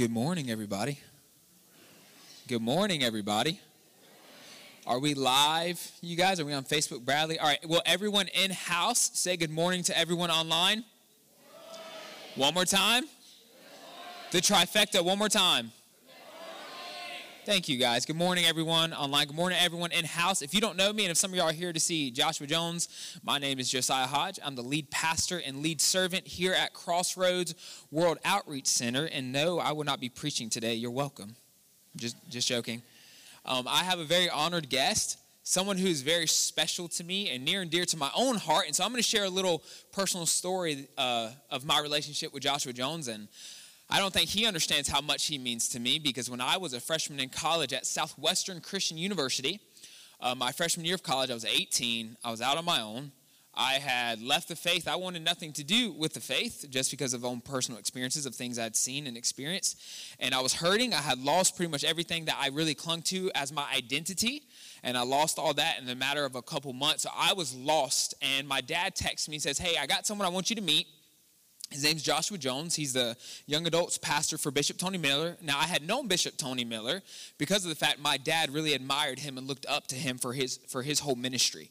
Good morning, everybody. Good morning, everybody. Are we live, you guys? Are we on Facebook, Bradley? All right. Will everyone in house say good morning to everyone online? One more time. The trifecta, one more time. Thank you, guys. Good morning, everyone online. Good morning, everyone in house. If you don't know me, and if some of y'all are here to see Joshua Jones, my name is Josiah Hodge. I'm the lead pastor and lead servant here at Crossroads World Outreach Center. And no, I will not be preaching today. You're welcome. Just, just joking. Um, I have a very honored guest, someone who is very special to me and near and dear to my own heart. And so I'm going to share a little personal story uh, of my relationship with Joshua Jones. And I don't think he understands how much he means to me because when I was a freshman in college at Southwestern Christian University, uh, my freshman year of college, I was 18. I was out on my own. I had left the faith. I wanted nothing to do with the faith just because of own personal experiences of things I'd seen and experienced. And I was hurting. I had lost pretty much everything that I really clung to as my identity. And I lost all that in the matter of a couple months. So I was lost. And my dad texts me and says, Hey, I got someone I want you to meet. His name's Joshua Jones. He's the young adults pastor for Bishop Tony Miller. Now, I had known Bishop Tony Miller because of the fact my dad really admired him and looked up to him for his for his whole ministry.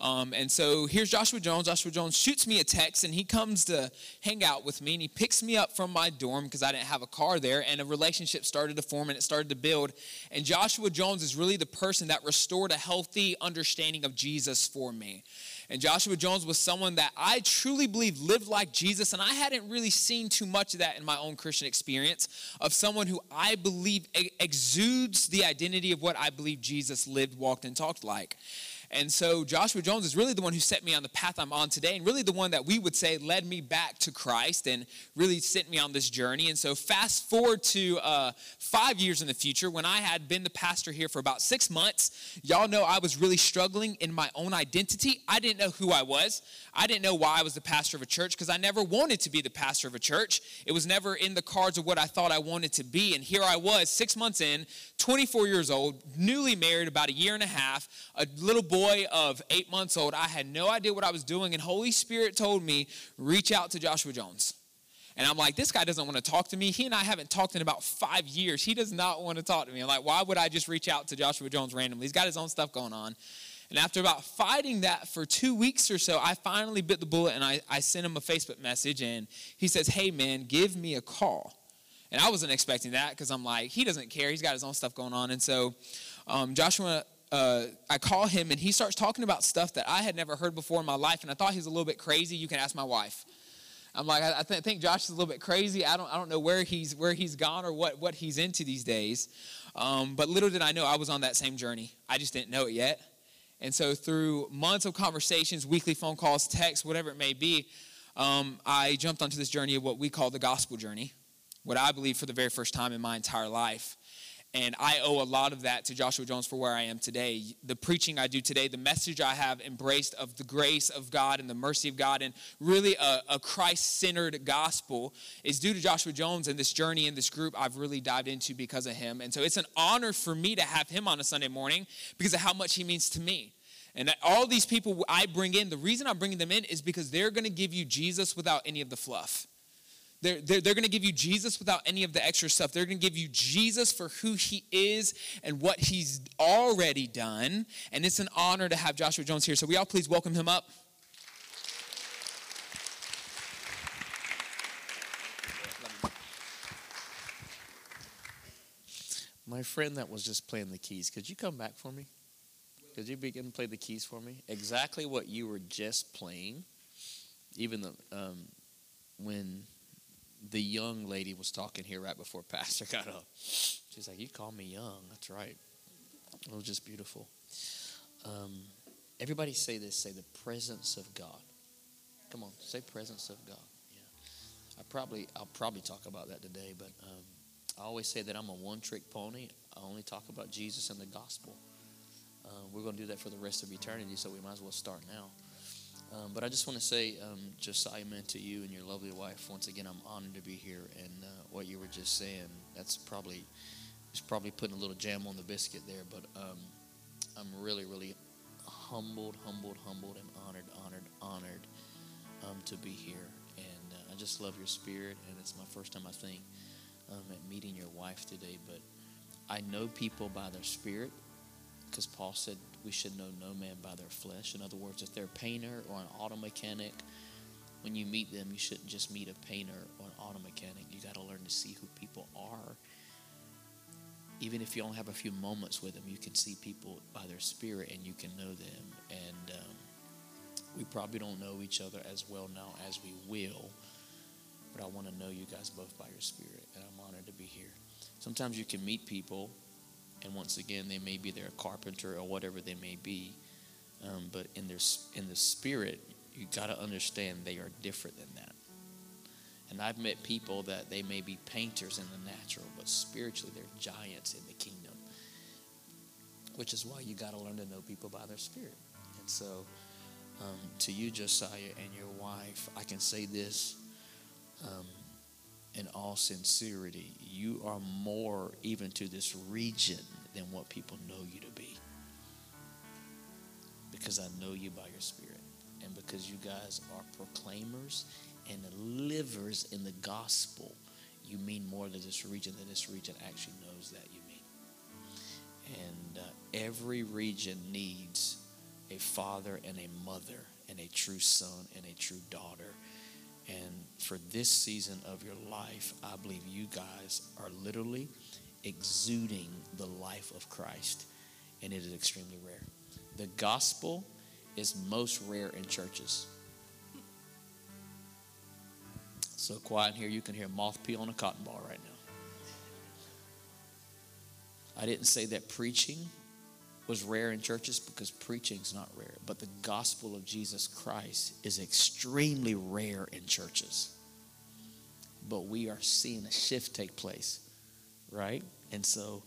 Um, and so here's Joshua Jones. Joshua Jones shoots me a text and he comes to hang out with me and he picks me up from my dorm because I didn't have a car there. And a relationship started to form and it started to build. And Joshua Jones is really the person that restored a healthy understanding of Jesus for me. And Joshua Jones was someone that I truly believe lived like Jesus, and I hadn't really seen too much of that in my own Christian experience of someone who I believe exudes the identity of what I believe Jesus lived, walked, and talked like. And so Joshua Jones is really the one who set me on the path I'm on today, and really the one that we would say led me back to Christ and really sent me on this journey. And so fast forward to uh, five years in the future when I had been the pastor here for about six months. Y'all know I was really struggling in my own identity. I didn't know who I was. I didn't know why I was the pastor of a church because I never wanted to be the pastor of a church. It was never in the cards of what I thought I wanted to be. And here I was, six months in, 24 years old, newly married, about a year and a half, a little boy of eight months old. I had no idea what I was doing, and Holy Spirit told me, reach out to Joshua Jones. And I'm like, this guy doesn't want to talk to me. He and I haven't talked in about five years. He does not want to talk to me. I'm like, why would I just reach out to Joshua Jones randomly? He's got his own stuff going on. And after about fighting that for two weeks or so, I finally bit the bullet and I, I sent him a Facebook message. And he says, Hey, man, give me a call. And I wasn't expecting that because I'm like, he doesn't care. He's got his own stuff going on. And so um, Joshua, uh, I call him and he starts talking about stuff that I had never heard before in my life. And I thought he was a little bit crazy. You can ask my wife. I'm like, I, th- think Josh is a little bit crazy. I don't, I don't know where he's, where he's gone or what, what he's into these days. Um, but little did I know I was on that same journey. I just didn't know it yet. And so, through months of conversations, weekly phone calls, texts, whatever it may be, um, I jumped onto this journey of what we call the gospel journey, what I believe for the very first time in my entire life. And I owe a lot of that to Joshua Jones for where I am today. The preaching I do today, the message I have embraced of the grace of God and the mercy of God, and really a, a Christ centered gospel is due to Joshua Jones and this journey and this group I've really dived into because of him. And so it's an honor for me to have him on a Sunday morning because of how much he means to me. And all these people I bring in, the reason I'm bringing them in is because they're going to give you Jesus without any of the fluff. They're, they're, they're going to give you Jesus without any of the extra stuff. They're going to give you Jesus for who he is and what he's already done. And it's an honor to have Joshua Jones here. So, we all please welcome him up. My friend that was just playing the keys, could you come back for me? Could you begin to play the keys for me? Exactly what you were just playing, even the, um, when the young lady was talking here right before Pastor got up. She's like, You call me young. That's right. It was just beautiful. Um, everybody say this say the presence of God. Come on, say presence of God. Yeah. I probably I'll probably talk about that today, but um, I always say that I'm a one trick pony. I only talk about Jesus and the gospel. Uh, we're going to do that for the rest of eternity, so we might as well start now. Um, but I just want to say, um, Josiah, man, to you and your lovely wife, once again, I'm honored to be here. And uh, what you were just saying, that's probably, just probably putting a little jam on the biscuit there. But um, I'm really, really humbled, humbled, humbled, and honored, honored, honored um, to be here. And uh, I just love your spirit. And it's my first time, I think, um, at meeting your wife today, but I know people by their spirit because Paul said we should know no man by their flesh. In other words, if they're a painter or an auto mechanic, when you meet them, you shouldn't just meet a painter or an auto mechanic. You got to learn to see who people are. Even if you only have a few moments with them, you can see people by their spirit and you can know them. And um, we probably don't know each other as well now as we will, but I want to know you guys both by your spirit, and I'm honored to be here. Sometimes you can meet people, and once again, they may be their carpenter or whatever they may be, um, but in their in the spirit, you got to understand they are different than that. And I've met people that they may be painters in the natural, but spiritually they're giants in the kingdom. Which is why you got to learn to know people by their spirit. And so, um, to you, Josiah, and your wife, I can say this um, in all sincerity. You are more, even to this region, than what people know you to be. Because I know you by your spirit. And because you guys are proclaimers and livers in the gospel, you mean more to this region than this region actually knows that you mean. And uh, every region needs a father and a mother and a true son and a true daughter. And for this season of your life, I believe you guys are literally exuding the life of Christ, and it is extremely rare. The gospel is most rare in churches. So quiet in here, you can hear a moth pee on a cotton ball right now. I didn't say that preaching was rare in churches because preaching's not rare, but the gospel of Jesus Christ is extremely rare in churches. But we are seeing a shift take place, right? And so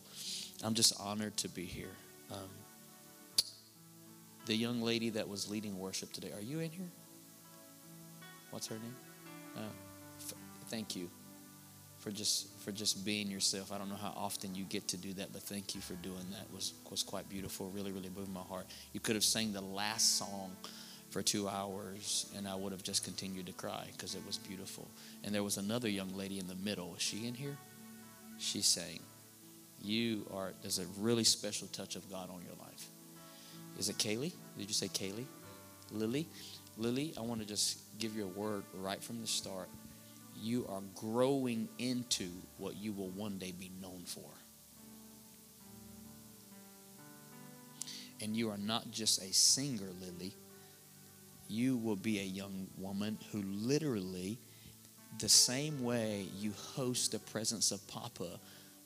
I'm just honored to be here. Um, the young lady that was leading worship today, are you in here? What's her name? Uh, f- thank you for just for just being yourself. I don't know how often you get to do that, but thank you for doing that. It was was quite beautiful. Really, really moved my heart. You could have sang the last song for two hours, and I would have just continued to cry because it was beautiful. And there was another young lady in the middle. Is she in here? She sang. You are. There's a really special touch of God on your life. Is it Kaylee? Did you say Kaylee? Lily? Lily, I want to just give you a word right from the start you are growing into what you will one day be known for. And you are not just a singer, Lily. You will be a young woman who literally, the same way you host the presence of Papa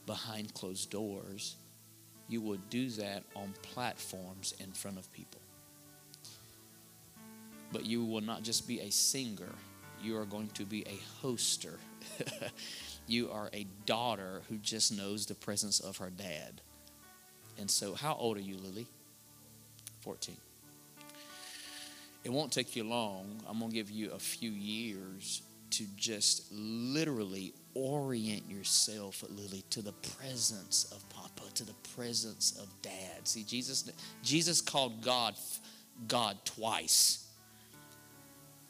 behind closed doors, you will do that on platforms in front of people. But you will not just be a singer you are going to be a hoster. you are a daughter who just knows the presence of her dad. And so, how old are you, Lily? 14. It won't take you long. I'm going to give you a few years to just literally orient yourself, Lily, to the presence of Papa, to the presence of Dad. See, Jesus, Jesus called God God twice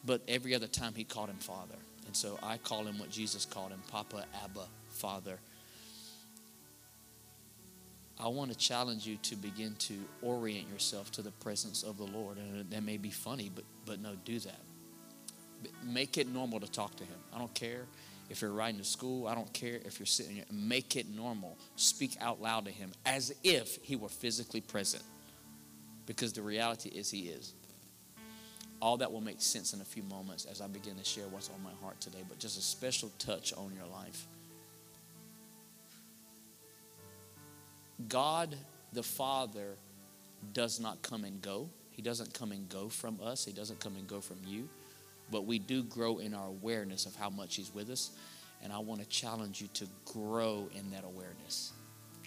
but every other time he called him Father. And so I call him what Jesus called him Papa, Abba, Father. I want to challenge you to begin to orient yourself to the presence of the Lord. And that may be funny, but, but no, do that. Make it normal to talk to Him. I don't care if you're riding to school. I don't care if you're sitting here. Make it normal. Speak out loud to Him as if He were physically present. Because the reality is He is all that will make sense in a few moments as I begin to share what's on my heart today, but just a special touch on your life. God the Father does not come and go. He doesn't come and go from us, He doesn't come and go from you. But we do grow in our awareness of how much He's with us. And I want to challenge you to grow in that awareness.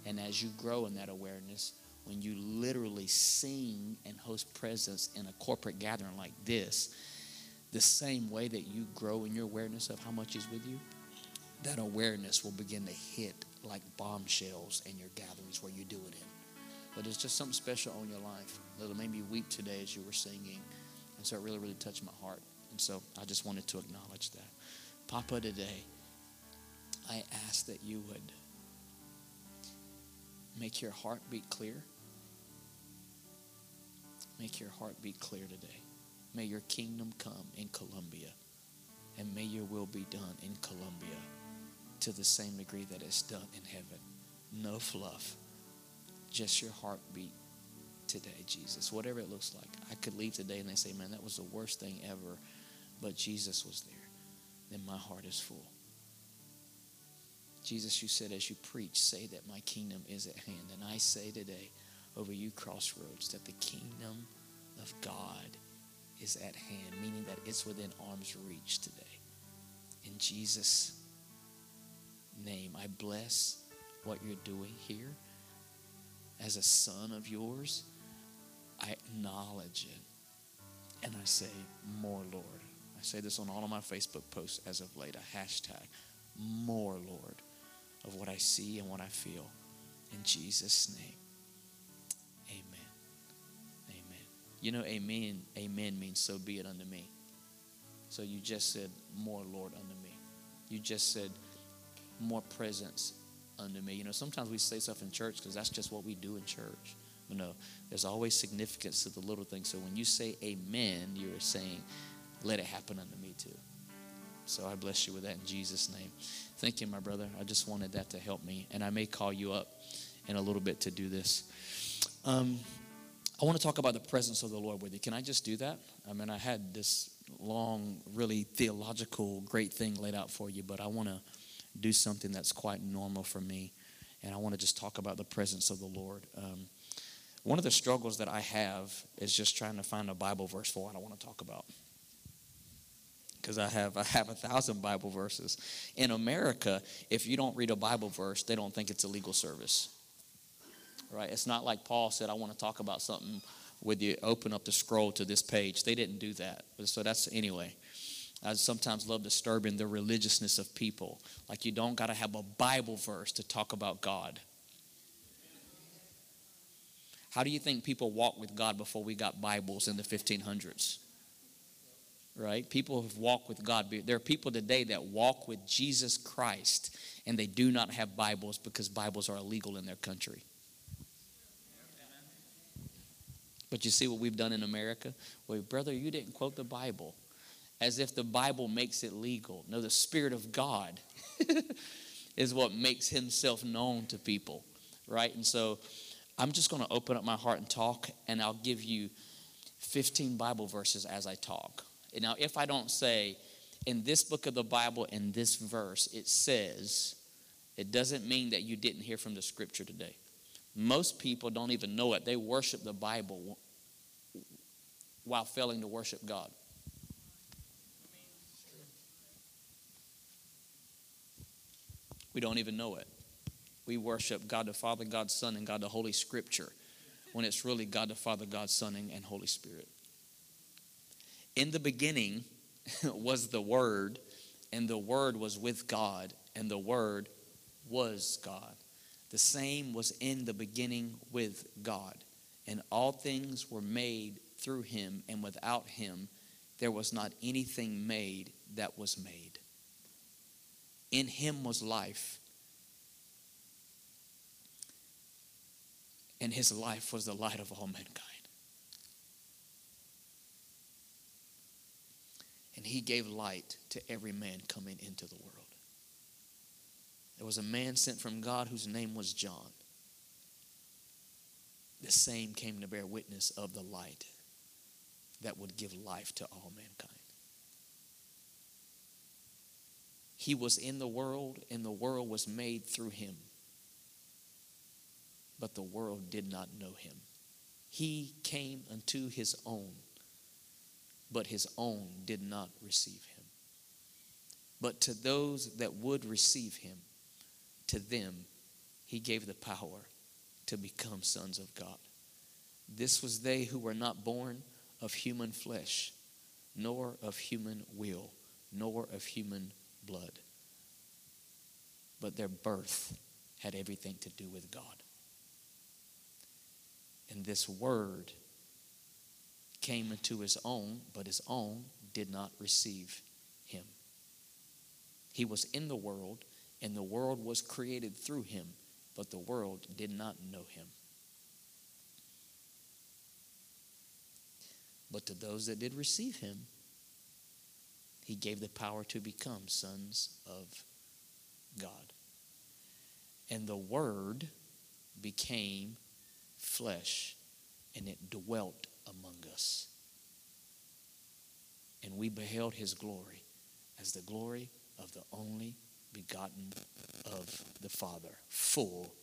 And as you grow in that awareness, when you literally sing and host presence in a corporate gathering like this, the same way that you grow in your awareness of how much is with you, that awareness will begin to hit like bombshells in your gatherings where you do it in. But it's just something special on your life that'll make me weep today as you were singing. And so it really, really touched my heart. And so I just wanted to acknowledge that. Papa, today, I ask that you would make your heart beat clear. Make your heart beat clear today. May your kingdom come in Columbia. and may your will be done in Columbia to the same degree that it's done in heaven. No fluff, just your heartbeat today, Jesus, whatever it looks like. I could leave today and they say, man, that was the worst thing ever, but Jesus was there. Then my heart is full. Jesus, you said as you preach, say that my kingdom is at hand. And I say today over you, Crossroads, that the kingdom of God is at hand, meaning that it's within arm's reach today. In Jesus' name, I bless what you're doing here. As a son of yours, I acknowledge it. And I say, More, Lord. I say this on all of my Facebook posts as of late a hashtag, More, Lord, of what I see and what I feel. In Jesus' name, amen. Amen. You know, amen, amen means so be it unto me. So you just said, More, Lord, unto me. You just said, More presence unto me. You know, sometimes we say stuff in church because that's just what we do in church. But no, there's always significance to the little things. So when you say amen, you're saying, let it happen unto me too. So I bless you with that in Jesus' name. Thank you, my brother. I just wanted that to help me. And I may call you up in a little bit to do this. Um, I want to talk about the presence of the Lord with you. Can I just do that? I mean, I had this long, really theological, great thing laid out for you, but I want to do something that's quite normal for me. And I want to just talk about the presence of the Lord. Um, one of the struggles that I have is just trying to find a Bible verse for what I want to talk about. Because I have I have a thousand Bible verses. In America, if you don't read a Bible verse, they don't think it's a legal service. Right? It's not like Paul said, I want to talk about something with you, open up the scroll to this page. They didn't do that. So that's anyway. I sometimes love disturbing the religiousness of people. Like you don't got to have a Bible verse to talk about God. How do you think people walked with God before we got Bibles in the 1500s? Right? People have walked with God. There are people today that walk with Jesus Christ and they do not have Bibles because Bibles are illegal in their country. But you see what we've done in America? Well, brother, you didn't quote the Bible as if the Bible makes it legal. No, the Spirit of God is what makes Himself known to people, right? And so I'm just going to open up my heart and talk, and I'll give you 15 Bible verses as I talk. Now, if I don't say, in this book of the Bible, in this verse, it says, it doesn't mean that you didn't hear from the scripture today. Most people don't even know it. They worship the Bible while failing to worship God. We don't even know it we worship God the Father, God Son, and God the Holy Scripture when it's really God the Father, God, Son, and Holy Spirit. In the beginning was the Word, and the Word was with God, and the Word was God. The same was in the beginning with God, and all things were made through him, and without him there was not anything made that was made. In him was life and his life was the light of all mankind. And he gave light to every man coming into the world. There was a man sent from God whose name was John. The same came to bear witness of the light that would give life to all mankind. He was in the world, and the world was made through him but the world did not know him. He came unto his own, but his own did not receive him. But to those that would receive him, to them he gave the power to become sons of God. This was they who were not born of human flesh, nor of human will, nor of human blood. But their birth had everything to do with God. And this word came into his own, but his own did not receive him. He was in the world, and the world was created through him, but the world did not know him. But to those that did receive him, he gave the power to become sons of God. And the Word became flesh and it dwelt among us. And we beheld his glory as the glory of the only begotten of the Father, full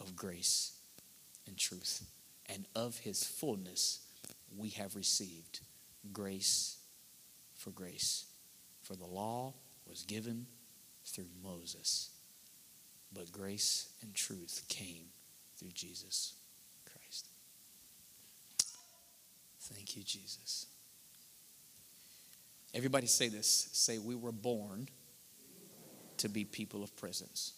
of grace and truth. And of his fullness we have received grace for grace. For the law was given through Moses, but grace and truth came through Jesus Christ. Thank you, Jesus. Everybody say this. Say, we were born to be people of presence.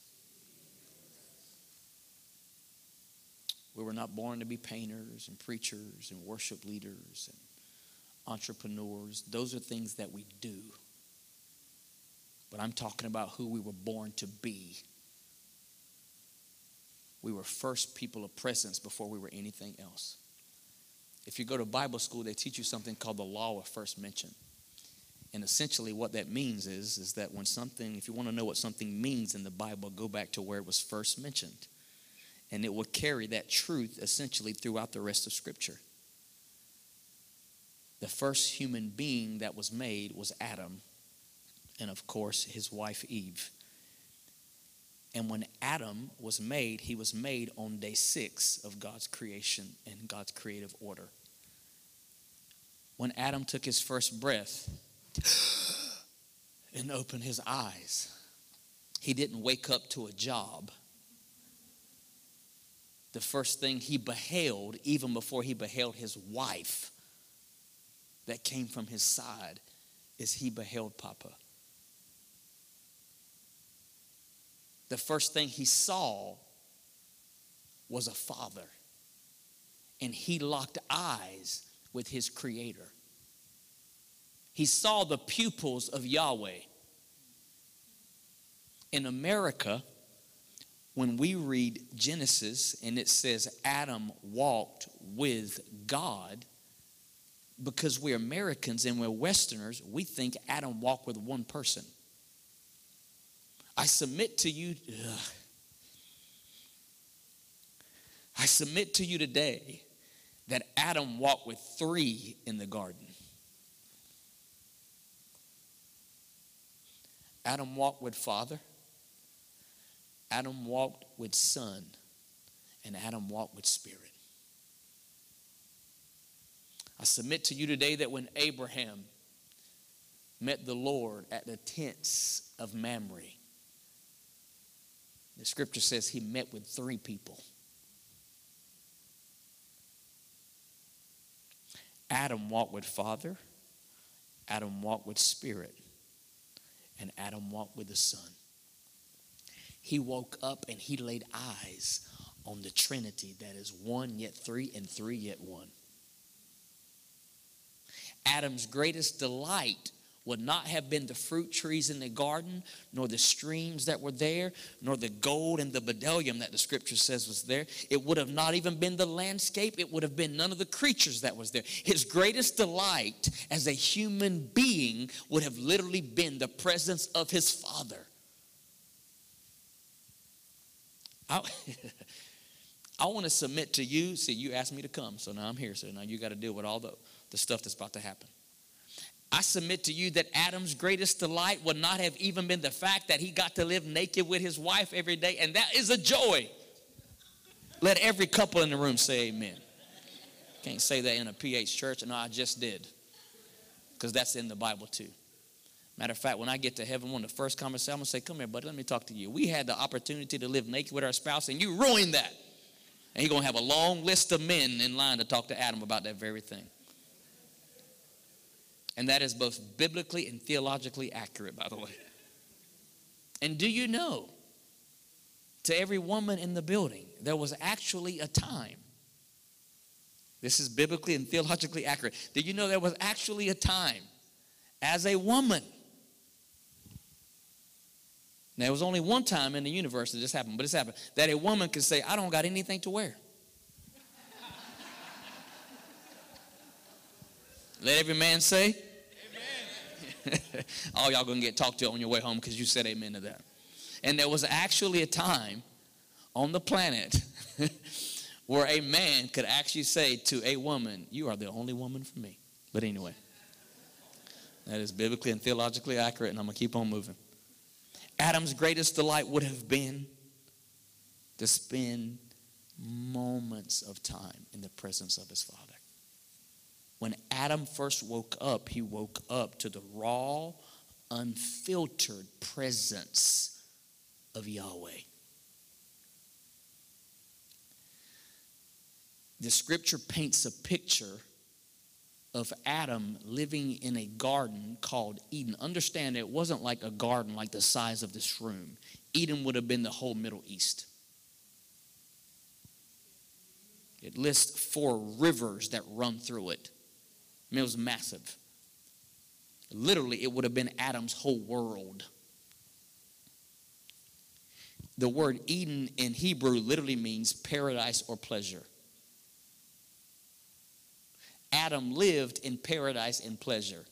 We were not born to be painters and preachers and worship leaders and entrepreneurs. Those are things that we do. But I'm talking about who we were born to be. We were first people of presence before we were anything else. If you go to Bible school, they teach you something called the law of first mention. And essentially, what that means is, is that when something, if you want to know what something means in the Bible, go back to where it was first mentioned. And it will carry that truth essentially throughout the rest of Scripture. The first human being that was made was Adam, and of course, his wife Eve. And when Adam was made, he was made on day six of God's creation and God's creative order. When Adam took his first breath and opened his eyes, he didn't wake up to a job. The first thing he beheld, even before he beheld his wife that came from his side, is he beheld Papa. The first thing he saw was a father. And he locked eyes with his creator. He saw the pupils of Yahweh. In America, when we read Genesis and it says Adam walked with God, because we're Americans and we're Westerners, we think Adam walked with one person. I submit to you. Ugh. I submit to you today that Adam walked with three in the garden. Adam walked with Father, Adam walked with Son, and Adam walked with Spirit. I submit to you today that when Abraham met the Lord at the tents of Mamre, the scripture says he met with three people Adam walked with Father, Adam walked with Spirit, and Adam walked with the Son. He woke up and he laid eyes on the Trinity that is one yet three, and three yet one. Adam's greatest delight would not have been the fruit trees in the garden, nor the streams that were there, nor the gold and the bdellium that the scripture says was there. It would have not even been the landscape. It would have been none of the creatures that was there. His greatest delight as a human being would have literally been the presence of his father. I, I want to submit to you. See, you asked me to come, so now I'm here. So now you got to deal with all the, the stuff that's about to happen. I submit to you that Adam's greatest delight would not have even been the fact that he got to live naked with his wife every day, and that is a joy. Let every couple in the room say amen. Can't say that in a PH church, and no, I just did. Because that's in the Bible too. Matter of fact, when I get to heaven, one of the first comments I'm gonna say, Come here, buddy, let me talk to you. We had the opportunity to live naked with our spouse, and you ruined that. And you're gonna have a long list of men in line to talk to Adam about that very thing. And that is both biblically and theologically accurate, by the way. And do you know, to every woman in the building, there was actually a time. This is biblically and theologically accurate. Did you know there was actually a time as a woman Now, there was only one time in the universe that this happened, but it's happened that a woman could say, I don't got anything to wear. Let every man say, Amen. All y'all gonna get talked to on your way home because you said amen to that. And there was actually a time on the planet where a man could actually say to a woman, You are the only woman for me. But anyway, that is biblically and theologically accurate, and I'm gonna keep on moving. Adam's greatest delight would have been to spend moments of time in the presence of his father. When Adam first woke up, he woke up to the raw, unfiltered presence of Yahweh. The scripture paints a picture of Adam living in a garden called Eden. Understand, it wasn't like a garden like the size of this room. Eden would have been the whole Middle East. It lists four rivers that run through it. I mean, it was massive. Literally, it would have been Adam's whole world. The word Eden in Hebrew literally means paradise or pleasure. Adam lived in paradise and pleasure.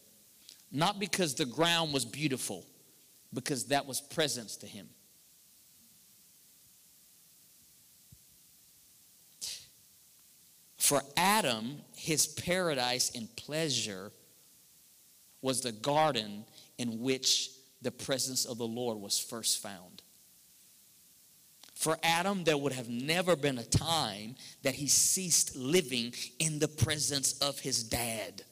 Not because the ground was beautiful, because that was presence to him. For Adam, his paradise and pleasure was the garden in which the presence of the Lord was first found. For Adam, there would have never been a time that he ceased living in the presence of his dad.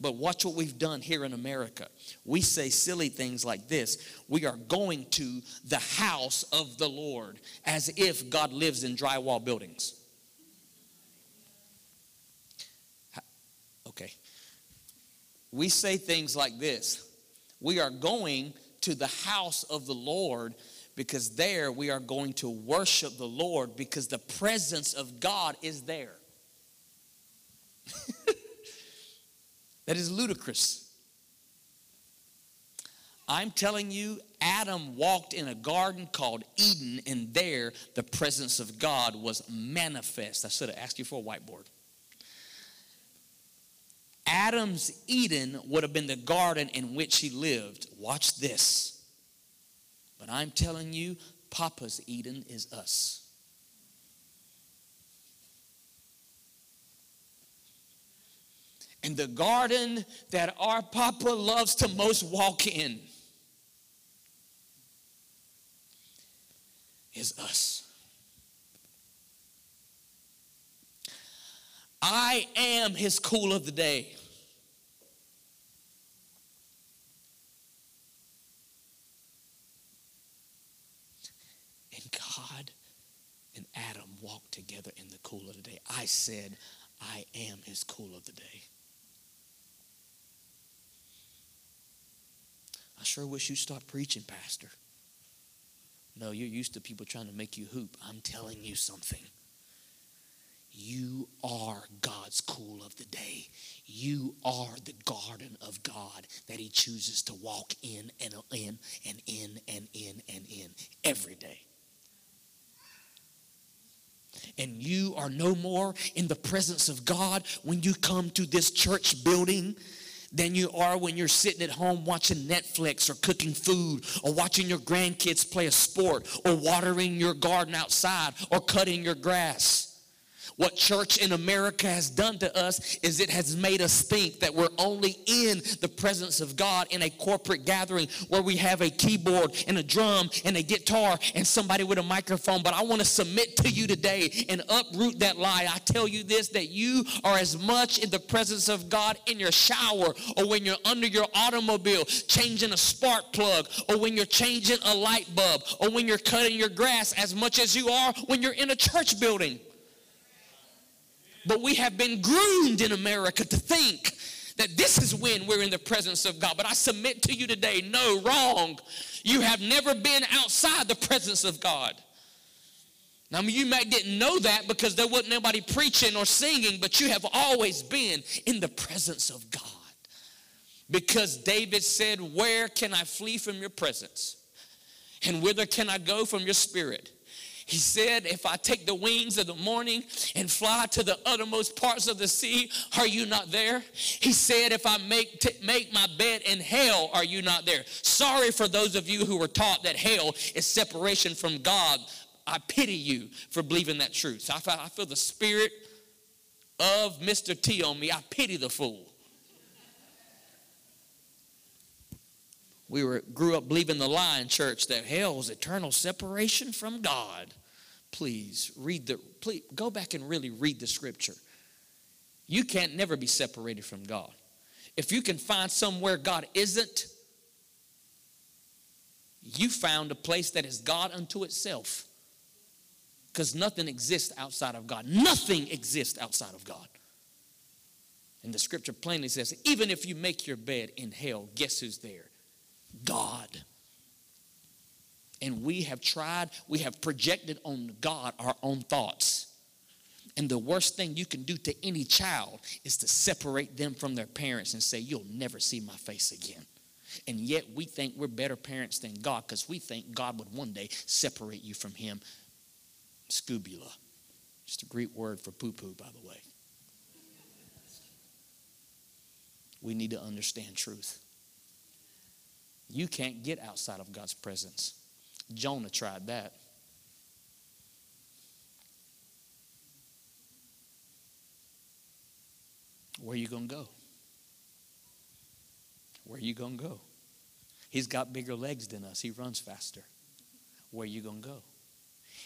But watch what we've done here in America. We say silly things like this We are going to the house of the Lord as if God lives in drywall buildings. Okay. We say things like this We are going to the house of the Lord because there we are going to worship the Lord because the presence of God is there. that is ludicrous. I'm telling you, Adam walked in a garden called Eden, and there the presence of God was manifest. I should have asked you for a whiteboard. Adam's Eden would have been the garden in which he lived. Watch this. But I'm telling you, Papa's Eden is us. And the garden that our Papa loves to most walk in is us. I am his cool of the day. And God and Adam walked together in the cool of the day. I said, I am his cool of the day. Sure wish you'd stop preaching, Pastor. No, you're used to people trying to make you hoop. I'm telling you something. You are God's cool of the day. You are the garden of God that He chooses to walk in and in and in and in and in every day and you are no more in the presence of God when you come to this church building than you are when you're sitting at home watching Netflix or cooking food or watching your grandkids play a sport or watering your garden outside or cutting your grass. What church in America has done to us is it has made us think that we're only in the presence of God in a corporate gathering where we have a keyboard and a drum and a guitar and somebody with a microphone. But I want to submit to you today and uproot that lie. I tell you this that you are as much in the presence of God in your shower or when you're under your automobile changing a spark plug or when you're changing a light bulb or when you're cutting your grass as much as you are when you're in a church building. But we have been groomed in America to think that this is when we're in the presence of God. But I submit to you today no, wrong. You have never been outside the presence of God. Now, you might didn't know that because there wasn't nobody preaching or singing, but you have always been in the presence of God. Because David said, Where can I flee from your presence? And whither can I go from your spirit? He said, If I take the wings of the morning and fly to the uttermost parts of the sea, are you not there? He said, If I make, t- make my bed in hell, are you not there? Sorry for those of you who were taught that hell is separation from God. I pity you for believing that truth. I feel, the spirit of Mr. T on me. I pity the fool. we were grew up believing the lie in church that hell is eternal separation from God. Please read the please go back and really read the scripture. You can't never be separated from God. If you can find somewhere God isn't, you found a place that is God unto itself. Because nothing exists outside of God. Nothing exists outside of God. And the scripture plainly says, even if you make your bed in hell, guess who's there? God. And we have tried, we have projected on God our own thoughts. And the worst thing you can do to any child is to separate them from their parents and say, You'll never see my face again. And yet we think we're better parents than God because we think God would one day separate you from Him. Scubula. Just a Greek word for poo poo, by the way. We need to understand truth. You can't get outside of God's presence. Jonah tried that. Where are you going to go? Where are you going to go? He's got bigger legs than us. He runs faster. Where are you going to go?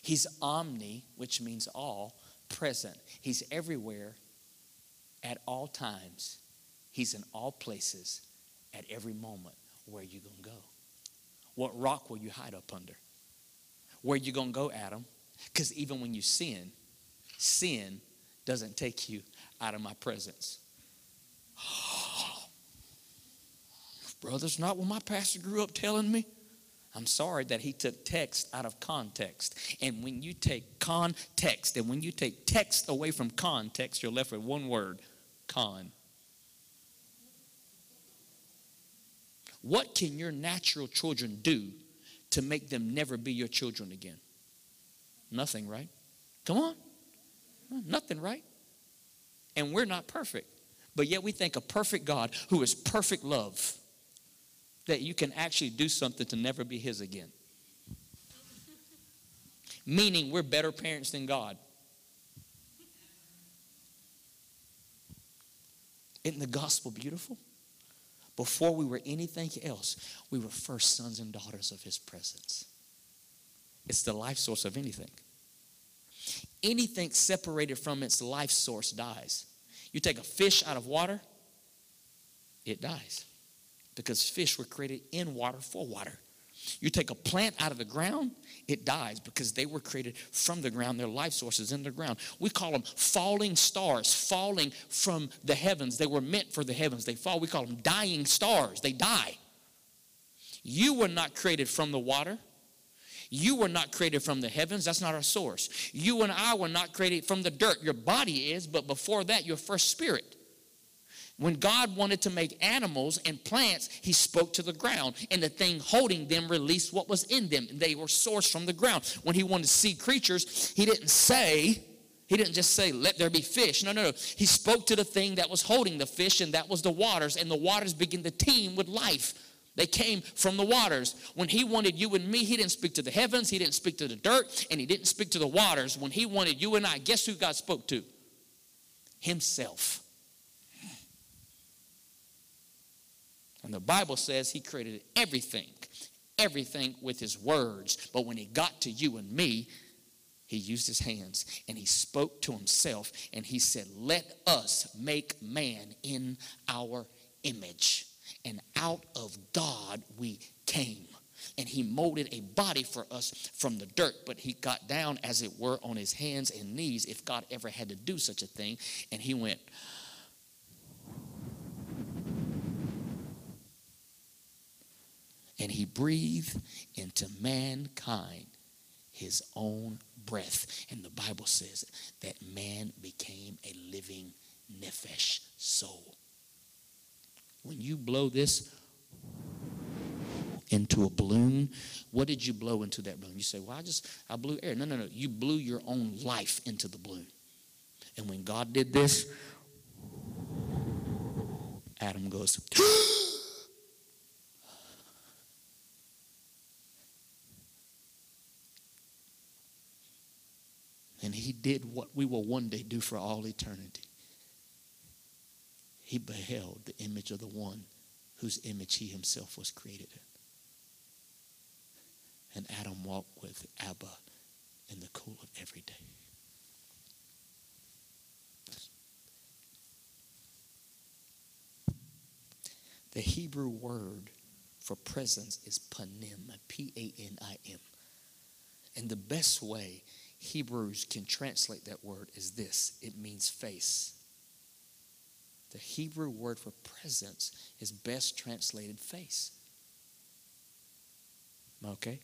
He's omni, which means all, present. He's everywhere at all times. He's in all places at every moment where you going to go? What rock will you hide up under? Where you going to go, Adam? Because even when you sin, sin doesn't take you out of my presence. Brother's not what my pastor grew up telling me. I'm sorry that he took text out of context. And when you take context and when you take text away from context, you're left with one word con. What can your natural children do to make them never be your children again? Nothing, right? Come on. Nothing, right? And we're not perfect. But yet we think a perfect God who is perfect love, that you can actually do something to never be His again. Meaning we're better parents than God. Isn't the gospel beautiful? Before we were anything else, we were first sons and daughters of His presence. It's the life source of anything. Anything separated from its life source dies. You take a fish out of water, it dies because fish were created in water for water. You take a plant out of the ground, it dies because they were created from the ground. Their life source is in the ground. We call them falling stars, falling from the heavens. They were meant for the heavens. They fall. We call them dying stars. They die. You were not created from the water. You were not created from the heavens. That's not our source. You and I were not created from the dirt. Your body is, but before that, your first spirit. When God wanted to make animals and plants, He spoke to the ground, and the thing holding them released what was in them. They were sourced from the ground. When He wanted to see creatures, He didn't say, He didn't just say, let there be fish. No, no, no. He spoke to the thing that was holding the fish, and that was the waters, and the waters began to teem with life. They came from the waters. When he wanted you and me, he didn't speak to the heavens, he didn't speak to the dirt, and he didn't speak to the waters. When he wanted you and I, guess who God spoke to? Himself. And the Bible says he created everything, everything with his words. But when he got to you and me, he used his hands and he spoke to himself and he said, Let us make man in our image. And out of God we came. And he molded a body for us from the dirt, but he got down, as it were, on his hands and knees if God ever had to do such a thing. And he went, and he breathed into mankind his own breath. And the Bible says that man became a living nephesh soul. when you blow this into a balloon, what did you blow into that balloon? You say, Well, I just, I blew air. No, no, no. You blew your own life into the balloon. And when God did this, Adam goes, and he did what we will one day do for all eternity. He beheld the image of the one whose image he himself was created in. And Adam walked with Abba in the cool of every day. The Hebrew word for presence is panim, P A N I M. And the best way Hebrews can translate that word is this it means face. The Hebrew word for presence is best translated face. Okay?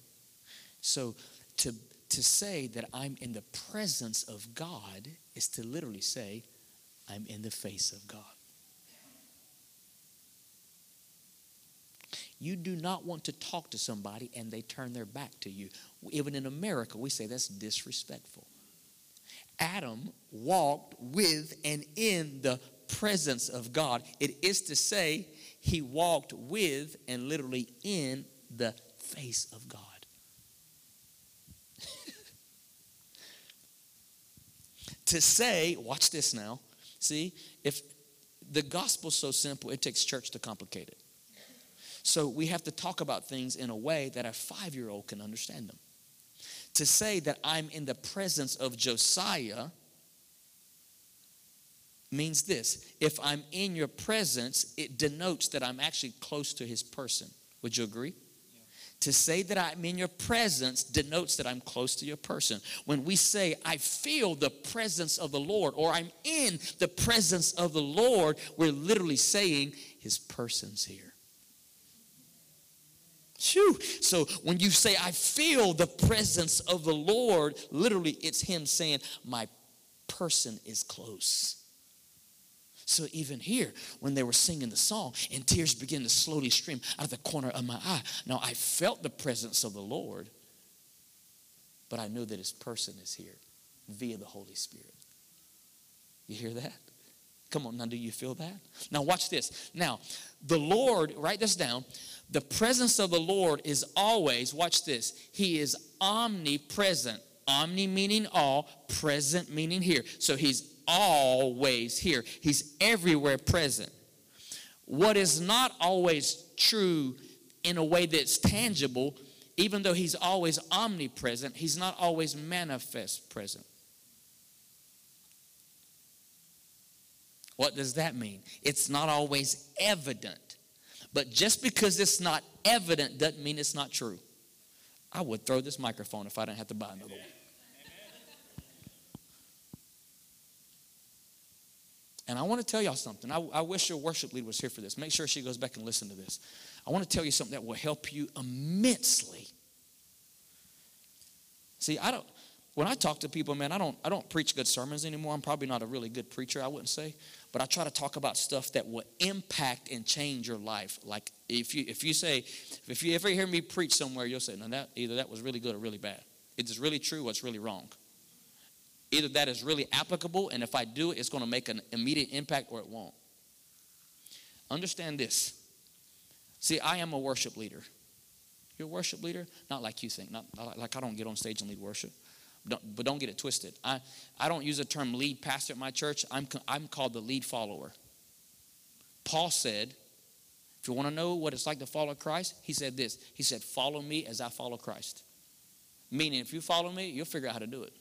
So to, to say that I'm in the presence of God is to literally say, I'm in the face of God. You do not want to talk to somebody and they turn their back to you. Even in America, we say that's disrespectful. Adam walked with and in the presence of God. It is to say, he walked with and literally in the face of God. to say, watch this now. See, if the gospel's so simple, it takes church to complicate it. So we have to talk about things in a way that a five year old can understand them. To say that I'm in the presence of Josiah means this if I'm in your presence, it denotes that I'm actually close to his person. Would you agree? To say that I'm in your presence denotes that I'm close to your person. When we say, I feel the presence of the Lord, or I'm in the presence of the Lord, we're literally saying, His person's here. Shoo. So when you say, I feel the presence of the Lord, literally it's Him saying, My person is close. So even here, when they were singing the song and tears began to slowly stream out of the corner of my eye, now I felt the presence of the Lord, but I knew that His person is here via the Holy Spirit. You hear that? Come on, now do you feel that? Now watch this. Now, the Lord, write this down. The presence of the Lord is always, watch this, He is omnipresent. Omni meaning all, present meaning here. So He's always here, He's everywhere present. What is not always true in a way that's tangible, even though He's always omnipresent, He's not always manifest present. What does that mean? It's not always evident. But just because it's not evident doesn't mean it's not true. I would throw this microphone if I didn't have to buy another one. And I want to tell y'all something. I, I, wish your worship leader was here for this. Make sure she goes back and listen to this. I want to tell you something that will help you immensely. See, I don't when I talk to people, man, I don't I don't preach good sermons anymore. I'm probably not a really good preacher, I wouldn't say but I try to talk about stuff that will impact and change your life. Like if you if you say if you ever hear me preach somewhere, you'll say, "No, that either that was really good or really bad. It's really true or it's really wrong." Either that is really applicable, and if I do it, it's going to make an immediate impact, or it won't. Understand this. See, I am a worship leader. You're a worship leader, not like you think. Not like I don't get on stage and lead worship. Don't, but don't get it twisted. I, I don't use the term lead pastor at my church. I'm, I'm called the lead follower. Paul said, if you want to know what it's like to follow Christ, he said this. He said, Follow me as I follow Christ. Meaning, if you follow me, you'll figure out how to do it.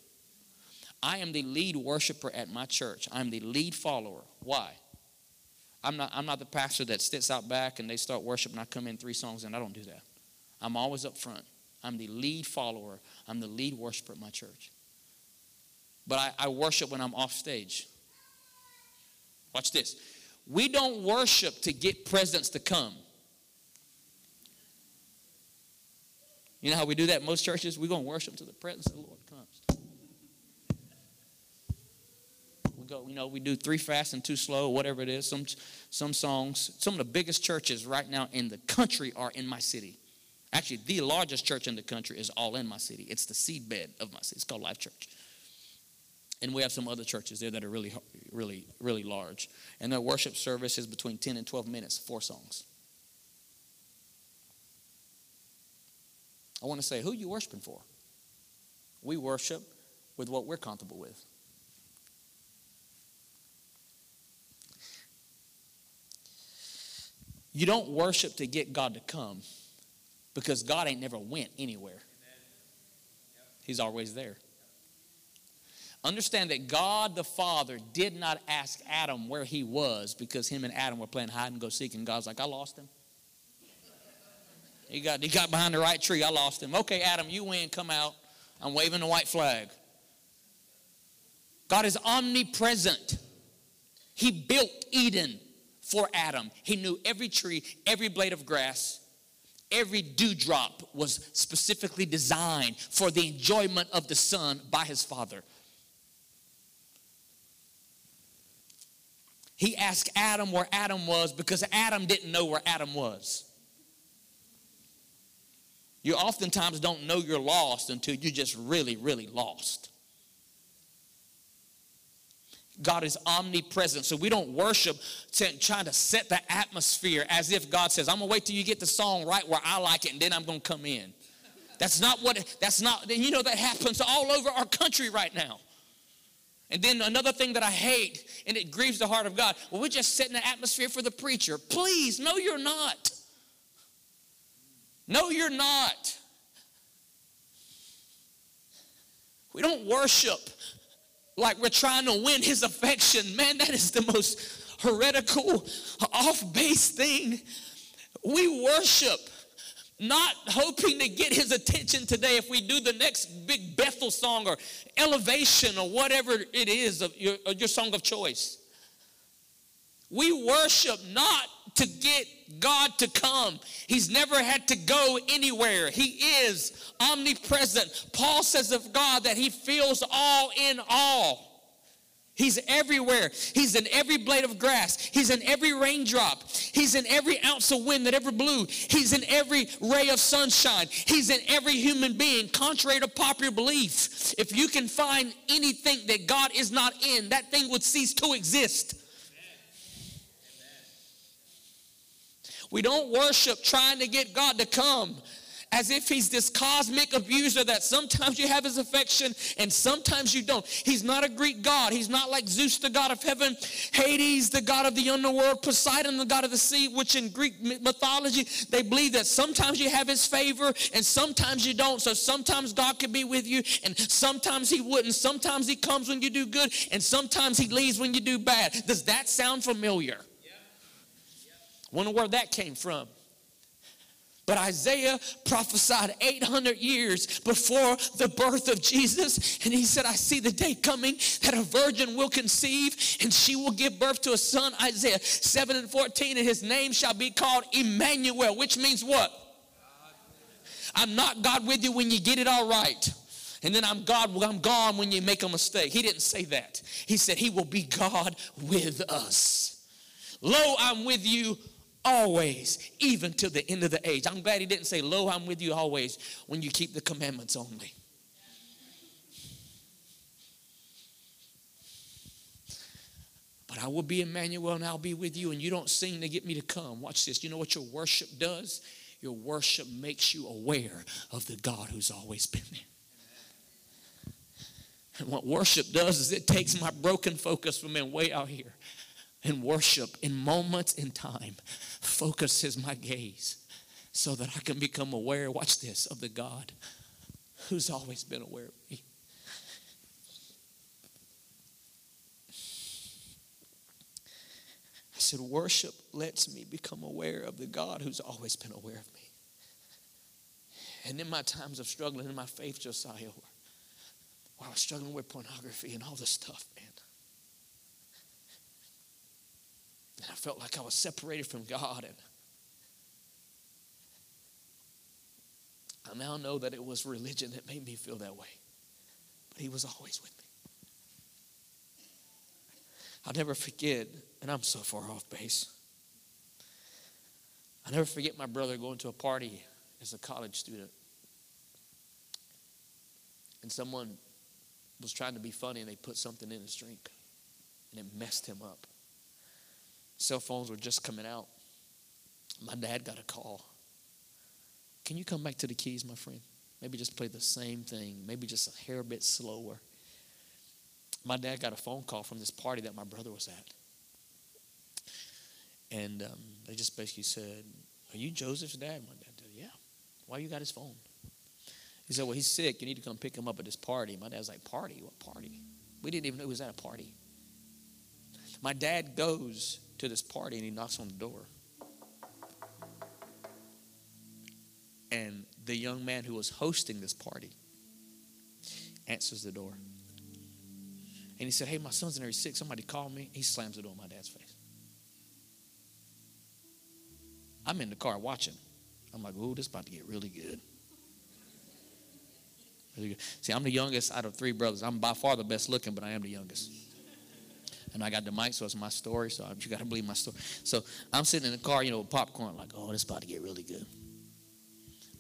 I am the lead worshiper at my church. I'm the lead follower. Why? I'm not, I'm not the pastor that sits out back and they start worshiping. I come in three songs and I don't do that. I'm always up front. I'm the lead follower. I'm the lead worshiper at my church. But I, I worship when I'm off stage. Watch this. We don't worship to get presents to come. You know how we do that most churches? We're going to worship till the presence of the Lord comes. We go, you know, we do three fast and two slow, whatever it is. Some some songs. Some of the biggest churches right now in the country are in my city. Actually, the largest church in the country is all in my city. It's the seedbed of my city. It's called Life Church. And we have some other churches there that are really, really, really large. And their worship service is between 10 and 12 minutes, four songs. I want to say, who you worshiping for? We worship with what we're comfortable with. You don't worship to get God to come because God ain't never went anywhere. He's always there. Understand that God the Father did not ask Adam where he was because him and Adam were playing hide and go seek, and God's like, I lost him. He got, he got behind the right tree. I lost him. Okay, Adam, you win. Come out. I'm waving the white flag. God is omnipresent. He built Eden for Adam. He knew every tree, every blade of grass, every dewdrop was specifically designed for the enjoyment of the son by his father. He asked Adam where Adam was because Adam didn't know where Adam was. You oftentimes don't know you're lost until you're just really, really lost. God is omnipresent. So we don't worship trying to set the atmosphere as if God says, I'm going to wait till you get the song right where I like it and then I'm going to come in. That's not what, that's not, you know, that happens all over our country right now. And then another thing that I hate, and it grieves the heart of God, well, we're just setting the atmosphere for the preacher. Please, no, you're not. No, you're not. We don't worship like we're trying to win his affection. Man, that is the most heretical, off base thing. We worship not hoping to get his attention today if we do the next big Bethel song or elevation or whatever it is of your, your song of choice. We worship not to get God to come. He's never had to go anywhere. He is omnipresent. Paul says of God that he feels all in all. He's everywhere. He's in every blade of grass. He's in every raindrop. He's in every ounce of wind that ever blew. He's in every ray of sunshine. He's in every human being, contrary to popular belief. If you can find anything that God is not in, that thing would cease to exist. We don't worship trying to get God to come as if he's this cosmic abuser that sometimes you have his affection and sometimes you don't. He's not a Greek god. He's not like Zeus, the god of heaven, Hades, the god of the underworld, Poseidon, the god of the sea, which in Greek mythology, they believe that sometimes you have his favor and sometimes you don't. So sometimes God can be with you and sometimes he wouldn't. Sometimes he comes when you do good and sometimes he leaves when you do bad. Does that sound familiar? Wonder where that came from. But Isaiah prophesied 800 years before the birth of Jesus. And he said, I see the day coming that a virgin will conceive and she will give birth to a son. Isaiah 7 and 14, and his name shall be called Emmanuel, which means what? I'm not God with you when you get it all right. And then I'm God, I'm gone when you make a mistake. He didn't say that. He said, He will be God with us. Lo, I'm with you always, even to the end of the age. I'm glad he didn't say, Lo, I'm with you always when you keep the commandments only. But I will be Emmanuel and I'll be with you, and you don't sing to get me to come. Watch this. You know what your worship does? Your worship makes you aware of the God who's always been there. And what worship does is it takes my broken focus from being way out here and worship in moments in time focuses my gaze so that I can become aware, watch this, of the God who's always been aware of me. I said, worship lets me become aware of the God who's always been aware of me. And in my times of struggling in my faith, Josiah, where I was struggling with pornography and all this stuff, man. And I felt like I was separated from God. And I now know that it was religion that made me feel that way. But He was always with me. I'll never forget, and I'm so far off base. I'll never forget my brother going to a party as a college student. And someone was trying to be funny and they put something in his drink and it messed him up. Cell phones were just coming out. My dad got a call. Can you come back to the keys, my friend? Maybe just play the same thing, maybe just a hair bit slower. My dad got a phone call from this party that my brother was at. And um, they just basically said, Are you Joseph's dad? My dad said, Yeah. Why you got his phone? He said, Well, he's sick. You need to come pick him up at this party. My dad's like, Party? What party? We didn't even know he was at a party. My dad goes to this party and he knocks on the door. And the young man who was hosting this party answers the door. And he said, Hey, my son's in there. He's sick. Somebody call me. He slams the door in my dad's face. I'm in the car watching. I'm like, Ooh, this is about to get really good. Really good. See, I'm the youngest out of three brothers. I'm by far the best looking, but I am the youngest. And I got the mic, so it's my story. So you got to believe my story. So I'm sitting in the car, you know, with popcorn, like, oh, this is about to get really good.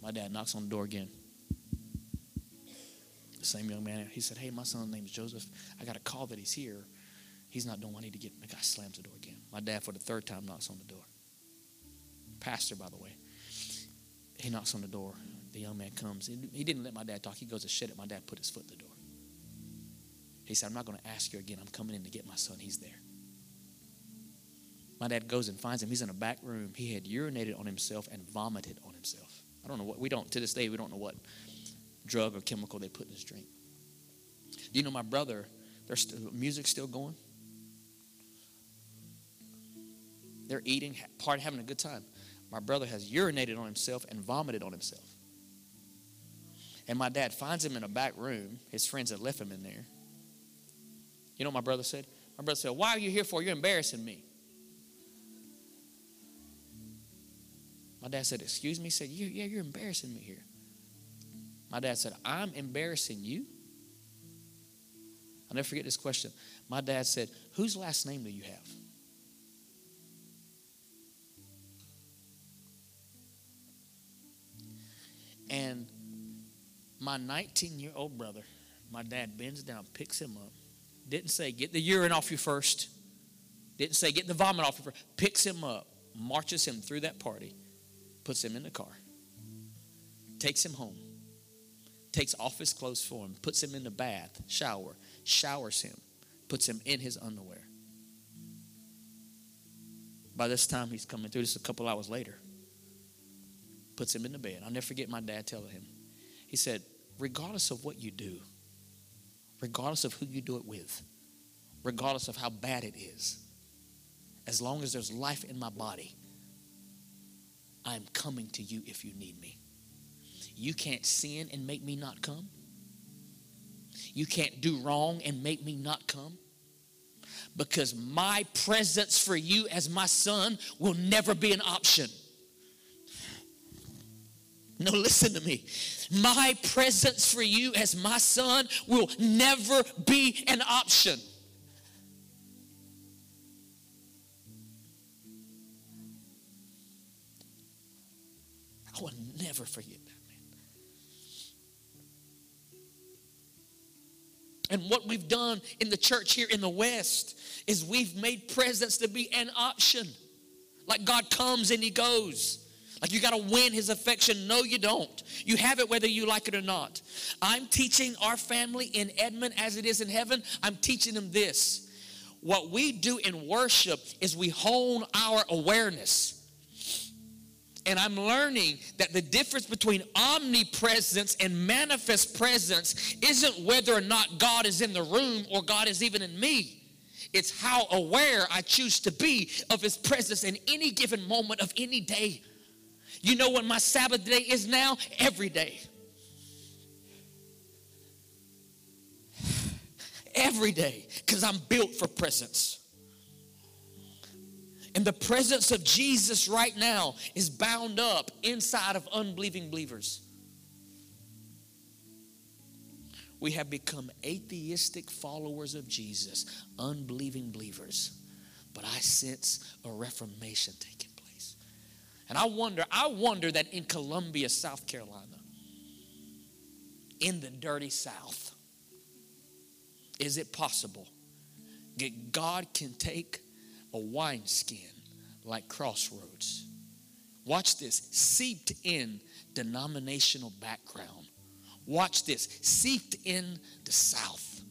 My dad knocks on the door again. The same young man, he said, hey, my son's name is Joseph. I got a call that he's here. He's not doing I need to get. The guy slams the door again. My dad, for the third time, knocks on the door. Pastor, by the way. He knocks on the door. The young man comes. He didn't let my dad talk. He goes to shut it. My dad put his foot in the door. He said, I'm not going to ask you again. I'm coming in to get my son. He's there. My dad goes and finds him. He's in a back room. He had urinated on himself and vomited on himself. I don't know what, we don't, to this day, we don't know what drug or chemical they put in his drink. Do you know my brother, there's st- music still going? They're eating, part having a good time. My brother has urinated on himself and vomited on himself. And my dad finds him in a back room. His friends had left him in there. You know what my brother said? My brother said, Why are you here for? You're embarrassing me. My dad said, Excuse me? He said, Yeah, you're embarrassing me here. My dad said, I'm embarrassing you? I'll never forget this question. My dad said, Whose last name do you have? And my 19 year old brother, my dad bends down, picks him up. Didn't say, Get the urine off you first. Didn't say, Get the vomit off you first. Picks him up, marches him through that party, puts him in the car, takes him home, takes off his clothes for him, puts him in the bath, shower, showers him, puts him in his underwear. By this time, he's coming through. This a couple hours later. Puts him in the bed. I'll never forget my dad telling him. He said, regardless of what you do, regardless of who you do it with, regardless of how bad it is, as long as there's life in my body, I'm coming to you if you need me. You can't sin and make me not come. You can't do wrong and make me not come. Because my presence for you as my son will never be an option. No, listen to me. My presence for you as my son will never be an option. I will never forget that, man. And what we've done in the church here in the West is we've made presence to be an option. Like God comes and He goes. Like you got to win his affection. No, you don't. You have it whether you like it or not. I'm teaching our family in Edmond as it is in heaven. I'm teaching them this. What we do in worship is we hone our awareness. And I'm learning that the difference between omnipresence and manifest presence isn't whether or not God is in the room or God is even in me. It's how aware I choose to be of His presence in any given moment of any day. You know what my Sabbath day is now? Every day. Every day, because I'm built for presence. And the presence of Jesus right now is bound up inside of unbelieving believers. We have become atheistic followers of Jesus, unbelieving believers. But I sense a reformation taking. And I wonder, I wonder that in Columbia, South Carolina, in the dirty South, is it possible that God can take a wineskin like Crossroads? Watch this, seeped in denominational background. Watch this, seeped in the South.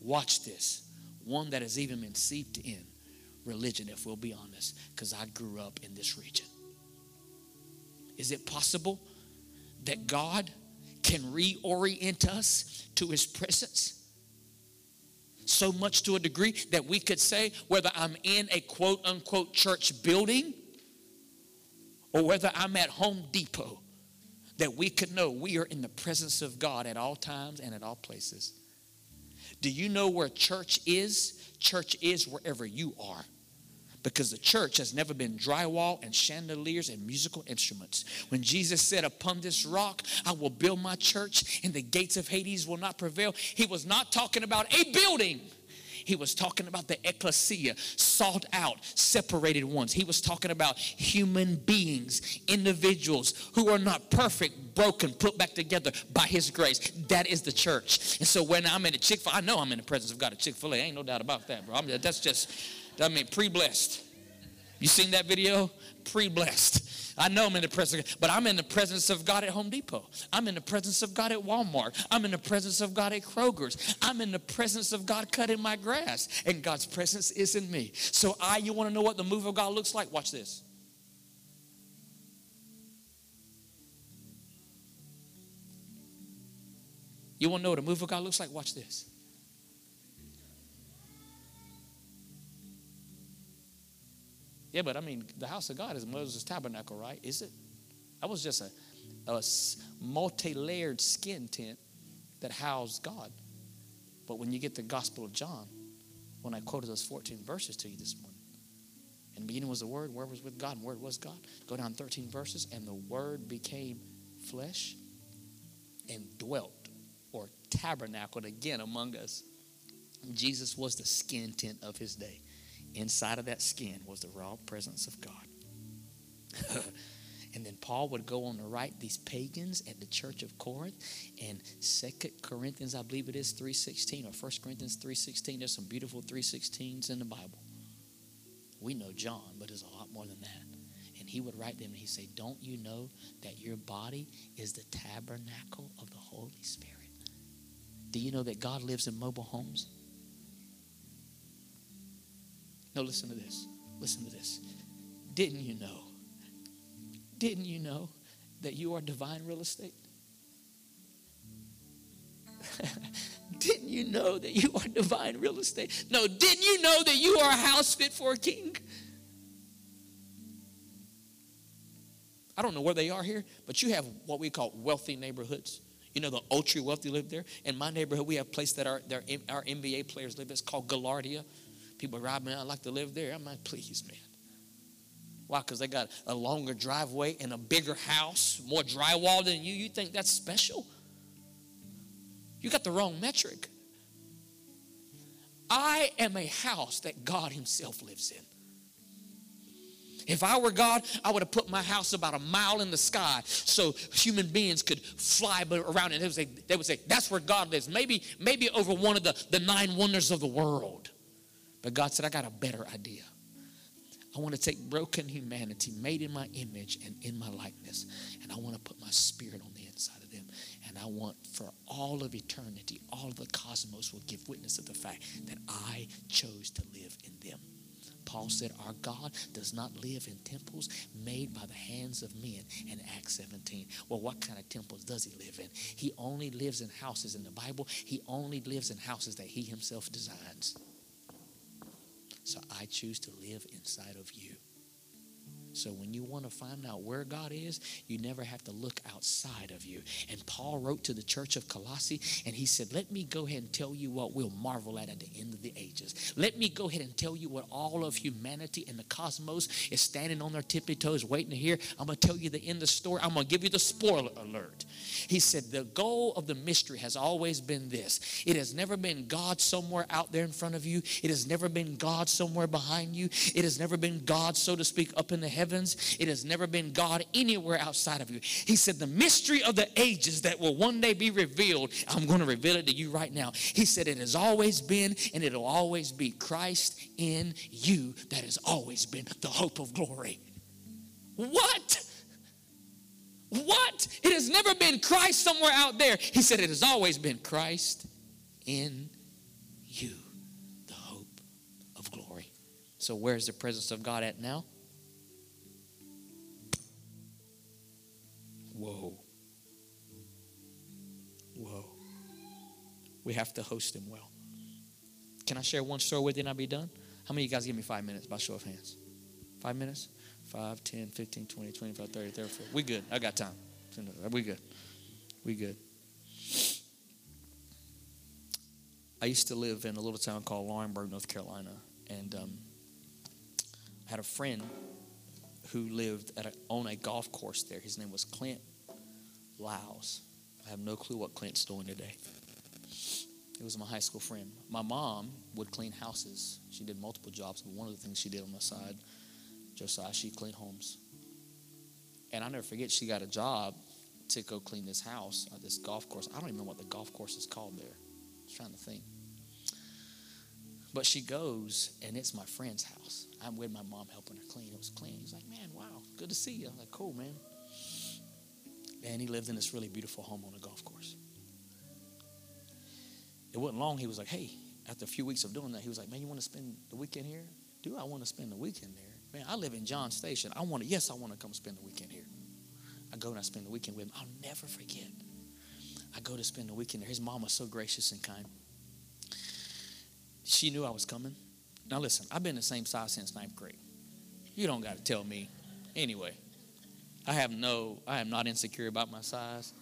Watch this, one that has even been seeped in religion, if we'll be honest, because I grew up in this region. Is it possible that God can reorient us to his presence? So much to a degree that we could say, whether I'm in a quote unquote church building or whether I'm at Home Depot, that we could know we are in the presence of God at all times and at all places. Do you know where church is? Church is wherever you are. Because the church has never been drywall and chandeliers and musical instruments. When Jesus said, Upon this rock I will build my church, and the gates of Hades will not prevail, he was not talking about a building. He was talking about the ecclesia, sought out, separated ones. He was talking about human beings, individuals who are not perfect, broken, put back together by His grace. That is the church. And so when I'm in a Chick fil A, I know I'm in the presence of God at Chick fil A. Ain't no doubt about that, bro. I mean, that's just, I mean, pre blessed. You seen that video? Pre blessed. I know I'm in the presence, but I'm in the presence of God at Home Depot. I'm in the presence of God at Walmart. I'm in the presence of God at Kroger's. I'm in the presence of God cutting my grass, and God's presence is in me. So, I, you want to know what the move of God looks like? Watch this. You want to know what the move of God looks like? Watch this. Yeah, but I mean, the house of God is Moses' tabernacle, right? Is it? That was just a, a multi layered skin tent that housed God. But when you get the Gospel of John, when I quoted those 14 verses to you this morning, in the beginning was the Word, Word was with God, and Word was God. Go down 13 verses, and the Word became flesh and dwelt or tabernacled again among us. Jesus was the skin tent of his day. Inside of that skin was the raw presence of God. and then Paul would go on to write these pagans at the church of Corinth. And Second Corinthians, I believe it is 3.16 or First Corinthians 3.16. There's some beautiful 3.16s in the Bible. We know John, but there's a lot more than that. And he would write them and he'd say, Don't you know that your body is the tabernacle of the Holy Spirit? Do you know that God lives in mobile homes? No, listen to this. Listen to this. Didn't you know? Didn't you know that you are divine real estate? didn't you know that you are divine real estate? No, didn't you know that you are a house fit for a king? I don't know where they are here, but you have what we call wealthy neighborhoods. You know, the ultra wealthy live there. In my neighborhood, we have a place that our, our NBA players live. It's called Gaillardia. People rob me. I'd like to live there. I'm like, please, man. Why? Because they got a longer driveway and a bigger house, more drywall than you. You think that's special? You got the wrong metric. I am a house that God Himself lives in. If I were God, I would have put my house about a mile in the sky so human beings could fly around and they would say, they would say that's where God lives. Maybe, maybe over one of the, the nine wonders of the world. But God said, I got a better idea. I want to take broken humanity made in my image and in my likeness, and I want to put my spirit on the inside of them. And I want for all of eternity, all of the cosmos will give witness of the fact that I chose to live in them. Paul said, Our God does not live in temples made by the hands of men in Acts 17. Well, what kind of temples does he live in? He only lives in houses in the Bible, he only lives in houses that he himself designs. So I choose to live inside of you. So when you want to find out where God is, you never have to look outside of you. And Paul wrote to the church of Colossae and he said, Let me go ahead and tell you what we'll marvel at at the end of the ages. Let me go ahead and tell you what all of humanity and the cosmos is standing on their tippy toes waiting to hear. I'm going to tell you the end of the story. I'm going to give you the spoiler alert. He said, The goal of the mystery has always been this it has never been God somewhere out there in front of you, it has never been God somewhere behind you, it has never been God, so to speak, up in the heavens heavens. It has never been God anywhere outside of you. He said, The mystery of the ages that will one day be revealed, I'm going to reveal it to you right now. He said, It has always been and it'll always be Christ in you that has always been the hope of glory. What? What? It has never been Christ somewhere out there. He said, It has always been Christ in you, the hope of glory. So, where's the presence of God at now? Whoa. Whoa. We have to host him well. Can I share one story with you and I'll be done? How many of you guys give me five minutes by show of hands? Five minutes? 5, 10, 15, 20, 25, 30, 34. We good. I got time. We good. We good. I used to live in a little town called Laurinburg, North Carolina. And um, I had a friend who lived a, on a golf course there. His name was Clint Lyles. I have no clue what Clint's doing today. He was my high school friend. My mom would clean houses. She did multiple jobs, but one of the things she did on the side, Josiah, she cleaned homes. And I never forget, she got a job to go clean this house this golf course. I don't even know what the golf course is called there. I was trying to think. But she goes, and it's my friend's house. I'm with my mom helping her clean. It was clean. He's like, man, wow, good to see you. I'm like, cool, man. And he lived in this really beautiful home on a golf course. It wasn't long. He was like, hey, after a few weeks of doing that, he was like, man, you want to spend the weekend here? Do I want to spend the weekend there? Man, I live in John Station. I want to, yes, I want to come spend the weekend here. I go and I spend the weekend with him. I'll never forget. I go to spend the weekend there. His mom was so gracious and kind. She knew I was coming. Now, listen, I've been the same size since ninth grade. You don't got to tell me. Anyway, I have no, I am not insecure about my size.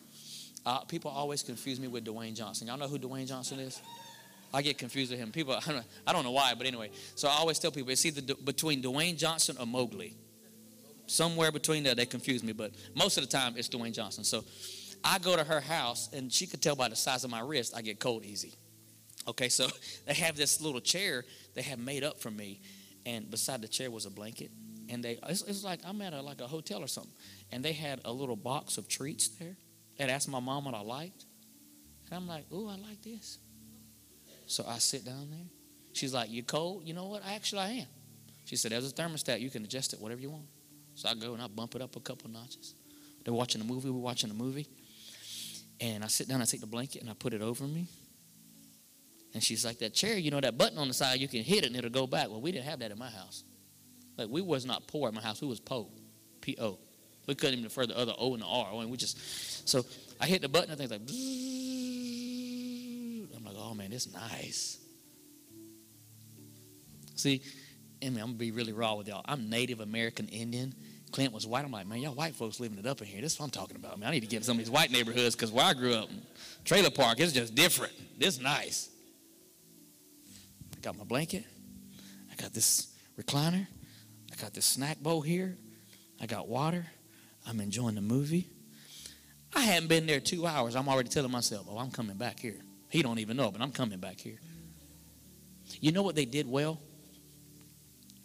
Uh, people always confuse me with Dwayne Johnson. Y'all know who Dwayne Johnson is? I get confused with him. People, I don't, know, I don't know why, but anyway. So I always tell people it's either between Dwayne Johnson or Mowgli. Somewhere between there, they confuse me, but most of the time it's Dwayne Johnson. So I go to her house, and she could tell by the size of my wrist, I get cold easy. Okay, so they have this little chair they have made up for me, and beside the chair was a blanket, and they it's, it's like I'm at a, like a hotel or something, and they had a little box of treats there. They asked my mom what I liked, and I'm like, "Ooh, I like this." So I sit down there. She's like, "You cold?" You know what? I actually, I am. She said, "There's a thermostat. You can adjust it whatever you want." So I go and I bump it up a couple notches. They're watching a movie. We're watching a movie, and I sit down. I take the blanket and I put it over me. And she's like, that chair, you know, that button on the side, you can hit it and it'll go back. Well, we didn't have that in my house. Like, we was not poor in my house. We was po, P-O. We couldn't even defer the other O and the R. And we just, so I hit the button and things like, I'm like, oh man, it's nice. See, I mean, I'm gonna be really raw with y'all. I'm Native American Indian. Clint was white. I'm like, man, y'all white folks living it up in here. This is what I'm talking about, man. I need to get in some of these white neighborhoods because where I grew up, trailer park, it's just different. This nice got my blanket. I got this recliner. I got this snack bowl here. I got water. I'm enjoying the movie. I hadn't been there two hours. I'm already telling myself, oh, I'm coming back here. He don't even know, but I'm coming back here. You know what they did well?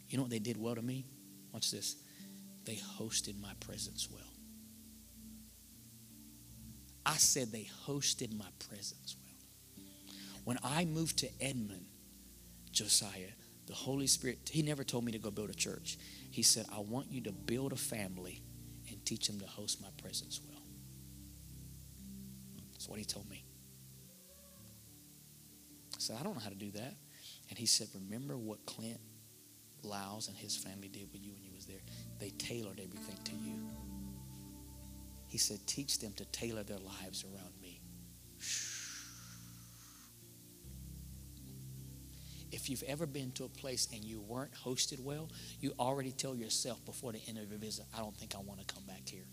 You know what they did well to me? Watch this. They hosted my presence well. I said they hosted my presence well. When I moved to Edmond, Josiah, the Holy Spirit, he never told me to go build a church. He said, I want you to build a family and teach them to host my presence well. That's what he told me. I said, I don't know how to do that. And he said, Remember what Clint Lyles and his family did with you when you was there? They tailored everything to you. He said, Teach them to tailor their lives around if you've ever been to a place and you weren't hosted well, you already tell yourself before the end of your visit, I don't think I want to come back here.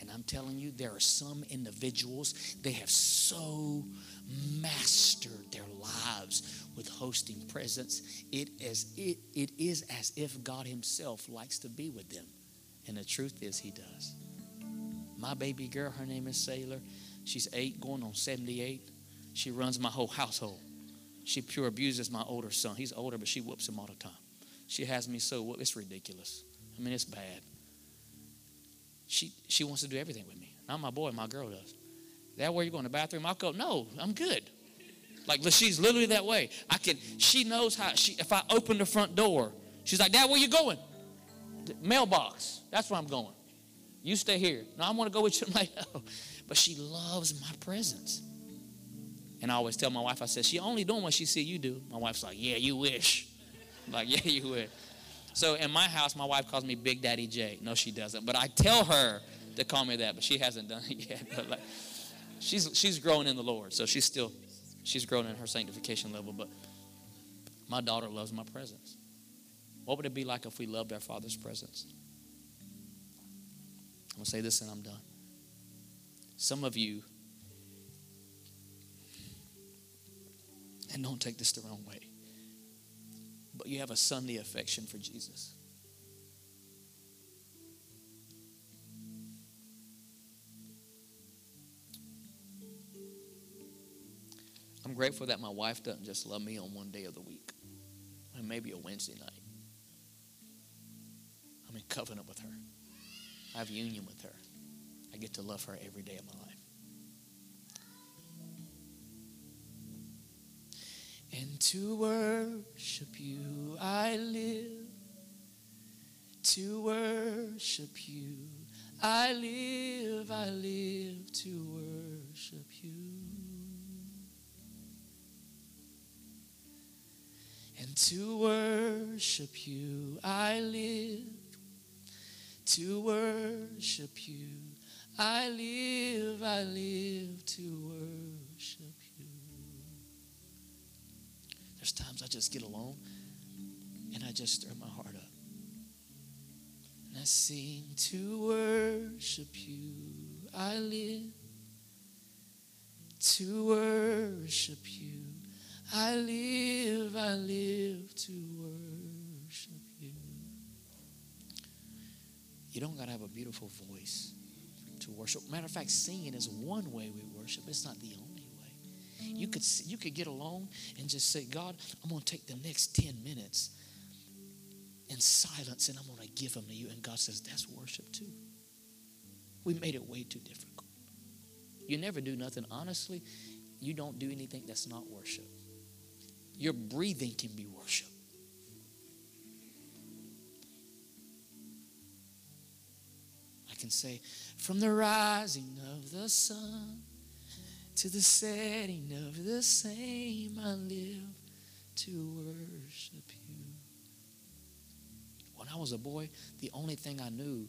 And I'm telling you, there are some individuals, they have so mastered their lives with hosting presence. It is, it, it is as if God Himself likes to be with them. And the truth is, He does. My baby girl, her name is Sailor. She's eight, going on 78. She runs my whole household. She pure abuses my older son. He's older, but she whoops him all the time. She has me so, whooped. it's ridiculous. I mean, it's bad she she wants to do everything with me. Not my boy, my girl does. That where you going to the bathroom? I'll go, no, I'm good. Like she's literally that way. I can. She knows how. She if I open the front door, she's like, Dad, where you going? The mailbox. That's where I'm going. You stay here. No, I want to go with you. I'm like, no. But she loves my presence. And I always tell my wife, I said, she only doing what she see you do. My wife's like, yeah, you wish. I'm like, yeah, you wish. So in my house, my wife calls me Big Daddy J. No, she doesn't. But I tell her to call me that, but she hasn't done it yet. But like, she's she's growing in the Lord, so she's still she's growing in her sanctification level. But my daughter loves my presence. What would it be like if we loved our Father's presence? I'm gonna say this and I'm done. Some of you, and don't take this the wrong way but you have a Sunday affection for Jesus. I'm grateful that my wife doesn't just love me on one day of the week, and maybe a Wednesday night. I'm in covenant with her. I have union with her. I get to love her every day of my life. And to worship you I live. To worship you I live. I live to worship you. And to worship you I live. To worship you I live. I live to worship there's times I just get alone and I just stir my heart up. And I sing to worship you. I live to worship you. I live, I live to worship you. You don't got to have a beautiful voice to worship. Matter of fact, singing is one way we worship, it's not the only you could, you could get alone and just say, God, I'm going to take the next 10 minutes in silence and I'm going to give them to you. And God says, that's worship too. We made it way too difficult. You never do nothing. Honestly, you don't do anything that's not worship. Your breathing can be worship. I can say, from the rising of the sun to the setting of the same, I live to worship you. When I was a boy, the only thing I knew,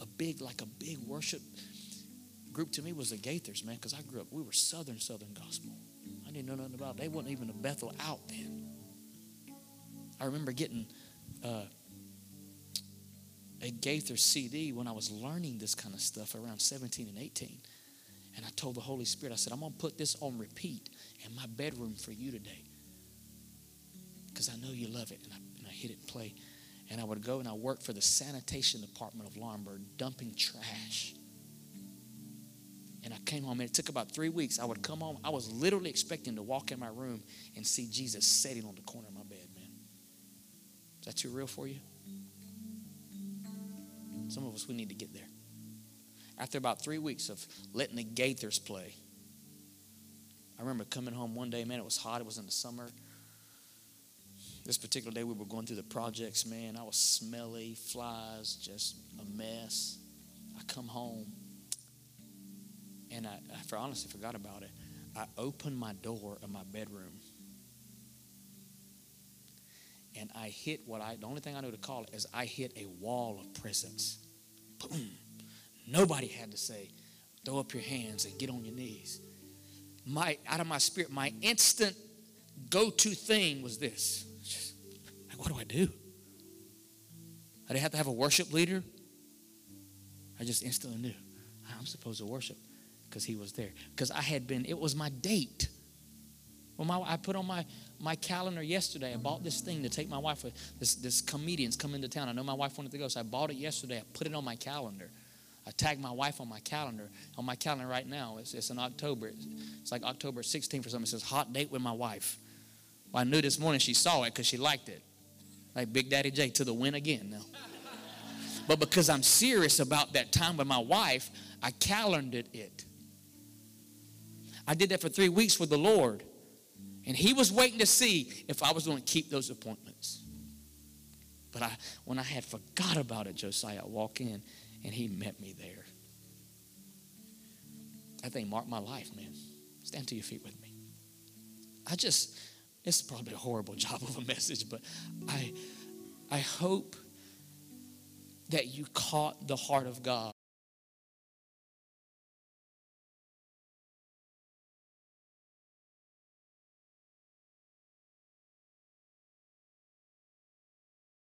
a big, like a big worship group to me was the Gaithers, man, because I grew up, we were Southern, Southern gospel. I didn't know nothing about it. They wasn't even a Bethel out then. I remember getting uh, a Gaither CD when I was learning this kind of stuff around 17 and 18. And I told the Holy Spirit, I said, I'm going to put this on repeat in my bedroom for you today. Because I know you love it. And I, and I hit it and play. And I would go and I worked for the sanitation department of Laurinburg, dumping trash. And I came home, and it took about three weeks. I would come home. I was literally expecting to walk in my room and see Jesus sitting on the corner of my bed, man. Is that too real for you? Some of us, we need to get there after about three weeks of letting the Gaithers play, I remember coming home one day, man, it was hot, it was in the summer. This particular day, we were going through the projects, man. I was smelly, flies, just a mess. I come home, and I, I honestly forgot about it. I opened my door of my bedroom, and I hit what I, the only thing I know to call it is I hit a wall of presence. Boom. Nobody had to say, throw up your hands and get on your knees. My, out of my spirit, my instant go-to thing was this. Just, like, what do I do? I didn't have to have a worship leader. I just instantly knew I'm supposed to worship because he was there. Because I had been, it was my date. Well, my, I put on my, my calendar yesterday. I bought this thing to take my wife. This, this comedian's come into town. I know my wife wanted to go, so I bought it yesterday. I put it on my calendar. I tagged my wife on my calendar. On my calendar right now, it's, it's in October. It's like October 16th or something. It says hot date with my wife. Well, I knew this morning she saw it because she liked it. Like Big Daddy J to the win again now. But because I'm serious about that time with my wife, I calendared it. I did that for three weeks with the Lord. And he was waiting to see if I was going to keep those appointments. But I, when I had forgot about it, Josiah, I walk in and he met me there. That thing marked my life, man. Stand to your feet with me. I just, it's probably a horrible job of a message, but I, I hope that you caught the heart of God